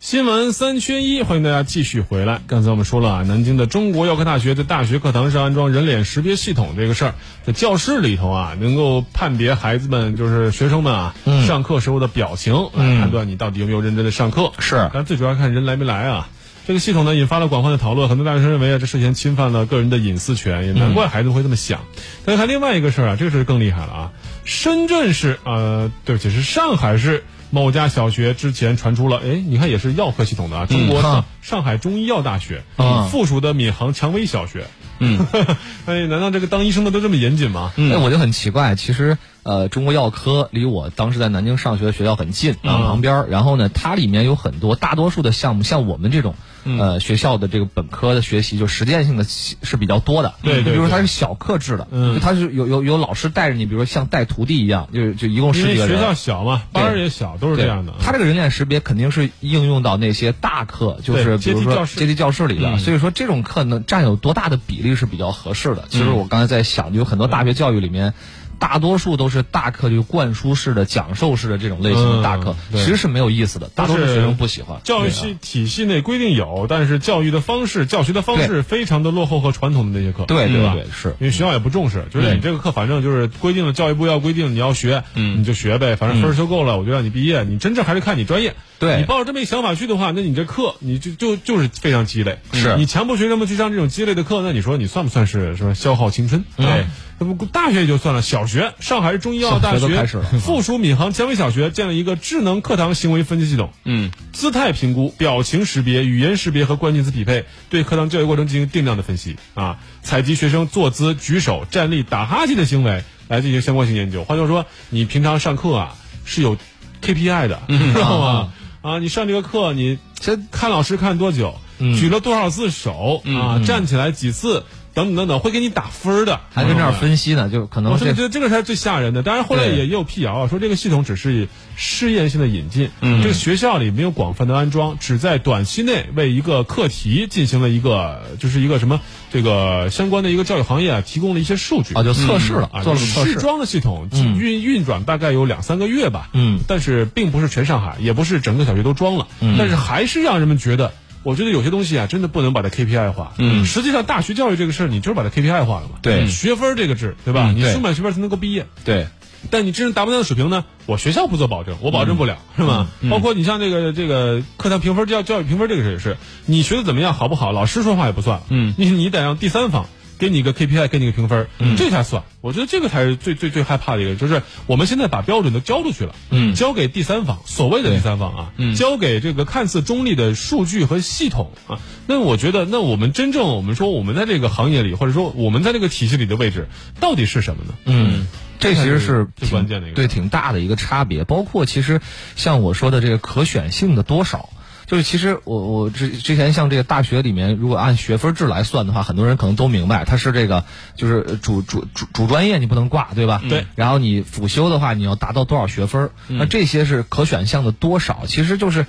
新闻三缺一，欢迎大家继续回来。刚才我们说了啊，南京的中国药科大学在大学课堂上安装人脸识别系统这个事儿，在教室里头啊，能够判别孩子们就是学生们啊、上课时候的表情，来判断你到底有没有认真的上课。是但最主要看人来没来啊。这个系统呢，引发了广泛的讨论。很多大学生认为啊，这涉嫌侵犯了个人的隐私权，也难怪孩子会这么想。再看另外一个事儿啊，这个事儿更厉害了啊！深圳市呃，对不起，是上海市某家小学之前传出了，哎，你看也是药科系统的啊，中国哈。上海中医药大学啊。附属的闵行蔷薇小学。嗯，哎，难道这个当医生的都这么严谨吗？嗯，我就很奇怪，其实呃，中国药科离我当时在南京上学的学校很近啊，嗯旁边儿。然后呢，它里面有很多，大多数的项目，像我们这种嗯呃学校的这个本科的学习，就实践性的是比较多的。对比如说它是小课制的，嗯它是有有有老师带着你，比如说像带徒弟一样，就就一共十几个人。为学校小嘛，班儿也小，都是这样的。它这个人脸识别肯定是应用到那些大课，就是比如说阶梯教室里的。嗯所以说这种课呢，占有多大的比例是比较合适的。其实我刚才在想，有很多大学教育里面。大多数都是大课，就灌输式的、讲授式的这种类型的大课，嗯其实是没有意思的。大多数学生不喜欢。教育系体系内规定有，但是教育的方式、教学的方式非常的落后和传统的那些课，对对对吧对是因为学校也不重视，就是你这个课反正就是规定了，教育部要规定你要学，嗯，你就学呗，反正分儿修够了，我就让你毕业。你真正还是看你专业。对你抱着这么一想法去的话，那你这课你就就就是非常鸡肋。是你强迫学生们去上这种鸡肋的课，那你说你算不算是什么消耗青春？对，那不大学也就算了，小学上海市中医药大学附属闵行蔷薇小学建了一个智能课堂行为分析系统。嗯，姿态评估、表情识别、语言识别和关键词匹配，对课堂教育过程进行定量的分析啊，采集学生坐姿、举手、站立、打哈欠的行为来进行相关性研究。换句话说，你平常上课啊是有 KPI 的，知道吗？啊，你上这个课，你先看老师看多久，举了多少次手啊，站起来几次，等等等等，会给你打分的，还跟这儿分析呢，就可能我这这这这个才是最吓人的。当然，后来也也有辟谣啊，说这个系统只是试验性的引进，嗯。这个学校里没有广泛的安装，只在短期内为一个课题进行了一个就是一个什么这个相关的一个教育行业啊提供了一些数据。啊就测试了啊，做了个测试。试装的系统运运转大概有两三个月吧，嗯，但是并不是全上海，也不是整个小学都装了，嗯。但是还是让人们觉得。我觉得有些东西啊，真的不能把它 KPI 化。嗯，实际上大学教育这个事儿，你就是把它 KPI 化了嘛。对学分儿这个制，对吧？你对书满学分才能够毕业。对但你真正达不到的水平呢？我学校不做保证，我保证不了，是吧？包括你像这个这个课堂评分、教教育评分这个事也是，你学的怎么样，好不好，老师说话也不算，嗯，你你得让第三方给你一个 KPI，给你一个评分，这才算。我觉得这个才是最最最害怕的一个，就是我们现在把标准都交出去了，嗯交给第三方，所谓的第三方啊，嗯交给这个看似中立的数据和系统啊。那我觉得，那我们真正我们说我们在这个行业里，或者说我们在这个体系里的位置，到底是什么呢？嗯，这其实是最挺关键的一个对挺大的一个差别。包括其实像我说的这个可选性的多少，就是其实我我之之前像这个大学里面，如果按学分制来算的话，很多人可能都明白，它是这个就是呃主主主主专业你不能挂，对吧？对。然后你辅修的话，你要达到多少学分？那这些是可选项的多少，其实就是。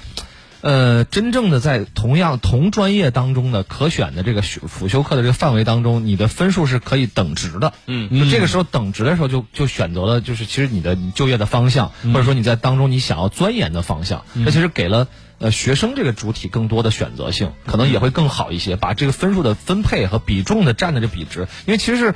呃，真正的在同样同专业当中的可选的这个学辅修课的这个范围当中，你的分数是可以等值的。嗯那这个时候等值的时候就，就选择了就是其实你的就业的方向，或者说你在当中你想要钻研的方向，那其实给了呃学生这个主体更多的选择性，可能也会更好一些，把这个分数的分配和比重的占的这比值，因为其实是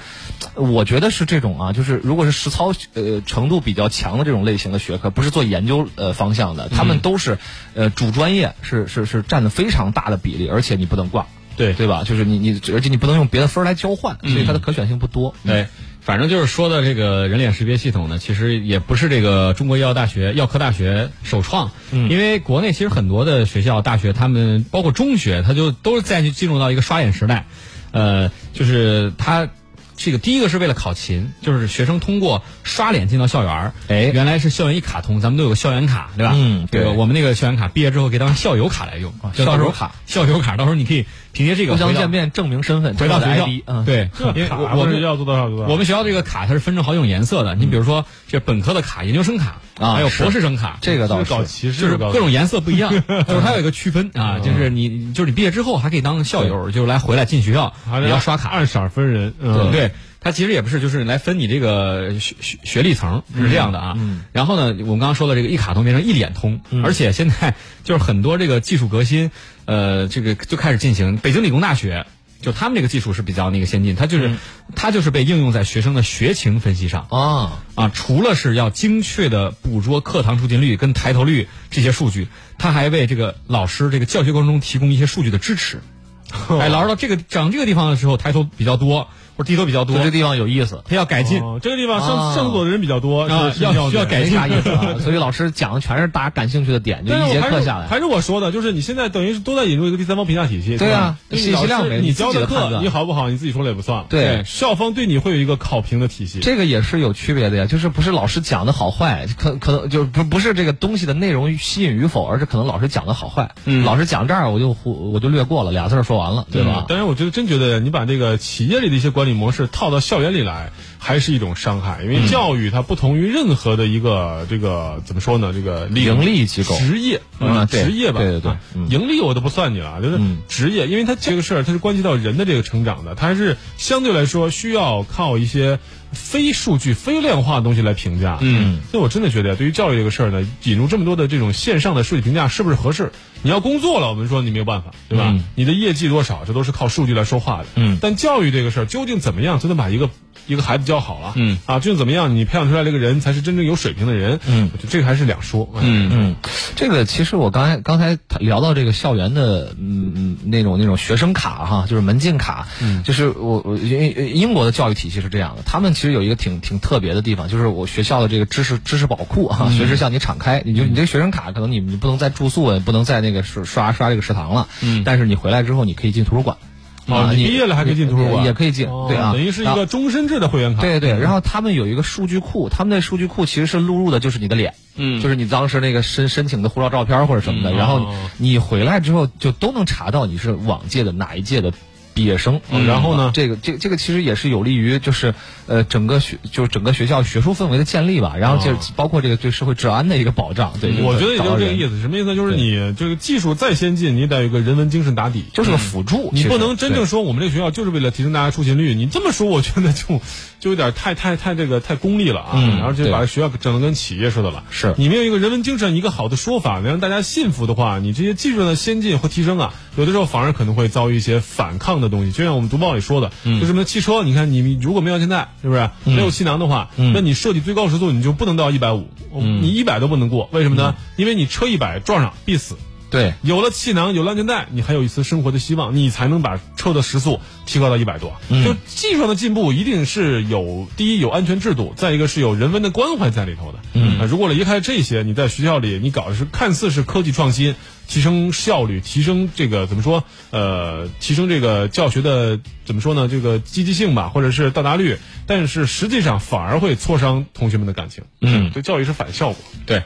我觉得是这种啊，就是如果是实操呃程度比较强的这种类型的学科，不是做研究呃方向的，他们都是呃主专业是是是占的非常大的比例，而且你不能挂。对对吧？就是你你，而且你不能用别的分儿来交换，所以它的可选性不多。对，反正就是说的这个人脸识别系统呢，其实也不是这个中国医药大学、药科大学首创，嗯因为国内其实很多的学校、大学，他们包括中学，它就都是在进入到一个刷脸时代，呃，就是它。这个第一个是为了考勤，就是学生通过刷脸进到校园儿。哎。原来是校园一卡通，咱们都有个校园卡，对吧？嗯对这个我们那个校园卡毕业之后可以当校友卡来用，校友卡，校友卡，到时候你可以凭借这个互相见面证明身份，回到学校。嗯，，对，因为卡我我们要做多少多少？我们学校这个卡它是分成好几种颜色的，你比如说这本科的卡、研究生卡，啊还有博士生卡，这个倒是。搞。歧视，就是各种颜色不一样，就是它有一个区分啊，就是你就是你毕业之后还可以当校友，就是来回来进学校也要刷卡，按色儿分人，嗯，对，它其实也不是，就是来分你这个学学学历层是这样的啊。嗯然后呢，我们刚刚说的这个一卡通变成一脸通，而且现在就是很多这个技术革新，呃，这个就开始进行。北京理工大学就他们这个技术是比较那个先进，它就是、它就是被应用在学生的学情分析上。啊，啊，除了是要精确的捕捉课堂出勤率跟抬头率这些数据，它还为这个老师这个教学过程中提供一些数据的支持。哎，老师到这个长这个地方的时候，抬头比较多或者低头比较多就，这地方有意思。他要改进。哦，这个地方上啊上厕所的人比较多，啊是是要需要改进没啥意思啊，所以老师讲的全是大家感兴趣的点，就一节课下来。还是我说的，就是你现在等于是都在引入一个第三方评价体系，对啊信息量老师你教的课你好不好，你自己说了也不算。对校方对你会有一个考评的体系。这个也是有区别的呀，就是不是老师讲的好坏，可可能就是不不是这个东西的内容吸引与否，而是可能老师讲的好坏。嗯老师讲这儿我就忽我就略过了，俩字儿说完了，对吧？当然，我觉得真觉得你把这个企业里的一些管理模式套到校园里来，还是一种伤害。因嗯为教育它不同于任何的一个这个怎么说呢？这个盈利机构职业啊对职业吧，对对对盈利我都不算你了，就是嗯职业，因为它这个事儿它是关系到人的这个成长的，它还是相对来说需要靠一些非数据、非量化的东西来评价。嗯，所以我真的觉得，对于教育这个事儿呢，引入这么多的这种线上的数据评价是不是合适？你要工作了，我们说你没有办法，对吧？嗯你的业绩多少，这都是靠数据来说话的。嗯但教育这个事儿，究竟怎么样？才能把一个一个孩子教好了？嗯。啊，究竟怎么样，你培养出来这个人才是真正有水平的人？嗯。我觉得这个还是两说。哎嗯嗯，这个其实我刚才刚才聊到这个校园的嗯嗯那种那种学生卡哈，就是门禁卡，嗯，就是我我因为英国的教育体系是这样的，他们其实有一个挺挺特别的地方，就是我学校的这个知识知识宝库哈，随时向你敞开，你就你这个学生卡可能你你不能再住宿，也不能再那个刷刷刷这个食堂了，嗯，但是你回来之后你可以进图书馆。哦啊，你毕业了还可以进图书馆。也也可以进，哦对啊，等于是一个终身制的会员卡。对对，然后他们有一个数据库，他们那数据库其实是录入的就是你的脸，嗯。就是你当时那个申申请的护照照片或者什么的，嗯然后哦。你回来之后就都能查到你是往届的哪一届的毕业生。嗯然后呢这个这个这个其实也是有利于就是呃整个学就是整个学校学术氛围的建立吧，然后这哦包括这个对社会治安的一个保障。对，嗯我觉得也就是这个意思，什么意思？就是你这个技术再先进，你得有一个人文精神打底。就是个辅助，你不能真正说我们这个学校就是为了提升大家出勤率，你这么说，我觉得就就有点太太太这个太功利了啊，嗯然后就把学校整的跟企业似的了。是你没有一个人文精神，一个好的说法，能让大家信服的话，你这些技术的先进和提升啊，有的时候反而可能会遭遇一些反抗的东西。就像我们读报里说的，嗯就什么汽车，你看你如果没有现在是不是没有气囊的话，嗯那你设计最高时速你就不能到一百五，你一百都不能过，为什么嗯呢？因为你车一百撞上必死。对有了气囊，有了安全带，你还有一丝生活的希望，你才能把车的时速提高到一百多。嗯就技术上的进步，一定是有第一有安全制度，再一个是有人文的关怀在里头的。嗯啊如果离开这些，你在学校里你搞的是看似是科技创新，提升效率，提升这个怎么说？呃，提升这个教学的怎么说呢？这个积极性吧，或者是到达率，但是实际上反而会挫伤同学们的感情。嗯对教育是反效果。对，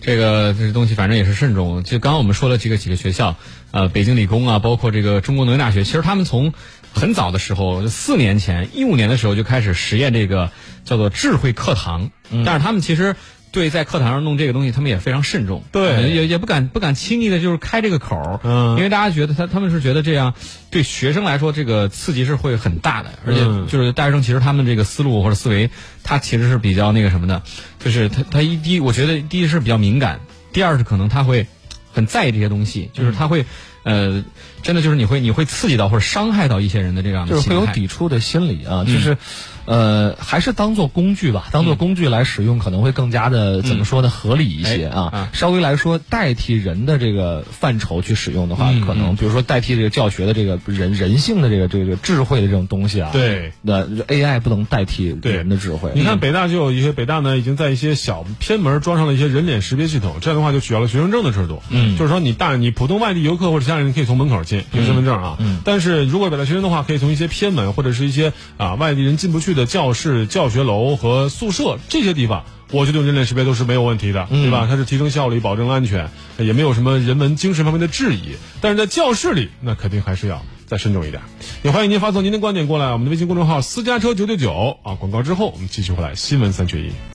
这个这东西反正也是慎重。就刚刚我们说了这个几个学校，呃，北京理工啊，包括这个中国农业大学，其实他们从很早的时候，四年前一五年的时候就开始实验这个叫做智慧课堂，但是他们其实。对，在课堂上弄这个东西，他们也非常慎重，对。呃也也不敢不敢轻易的，就是开这个口，嗯。因为大家觉得他他们是觉得这样对学生来说，这个刺激是会很大的，而且嗯。就是大学生其实他们这个思路或者思维，他其实是比较那个什么的，就是他他一第一，我觉得第一是比较敏感，第二是可能他会很在意这些东西，就是他会呃，真的就是你会你会刺激到或者伤害到一些人的这样的就是会有抵触的心理啊，就是，呃，还是当做工具吧，当做工具来使用，可能会更加的怎么说呢，合理一些啊。稍微来说，代替人的这个范畴去使用的话，嗯可能比如说代替这个教学的这个人人性的这个这个智慧的这种东西啊，对，那 AI 不能代替人的智慧。你看北大就有一些北大呢，已经在一些小偏门装上了一些人脸识别系统，这样的话就取消了学生证的制度。嗯就是说你大你普通外地游客或者其他人可以从门口进凭身份证啊，嗯但是如果北大学生的话，可以从一些偏门或者是一些啊外地人进不去的教室、教学楼和宿舍这些地方。我觉得用人脸识别都是没有问题的，嗯对吧？它是提升效率、保证安全，也没有什么人文精神方面的质疑。但是在教室里，那肯定还是要再慎重一点。也欢迎您发送您的观点过来，我们的微信公众号私家车九九九啊。广告之后，我们继续回来新闻三缺一。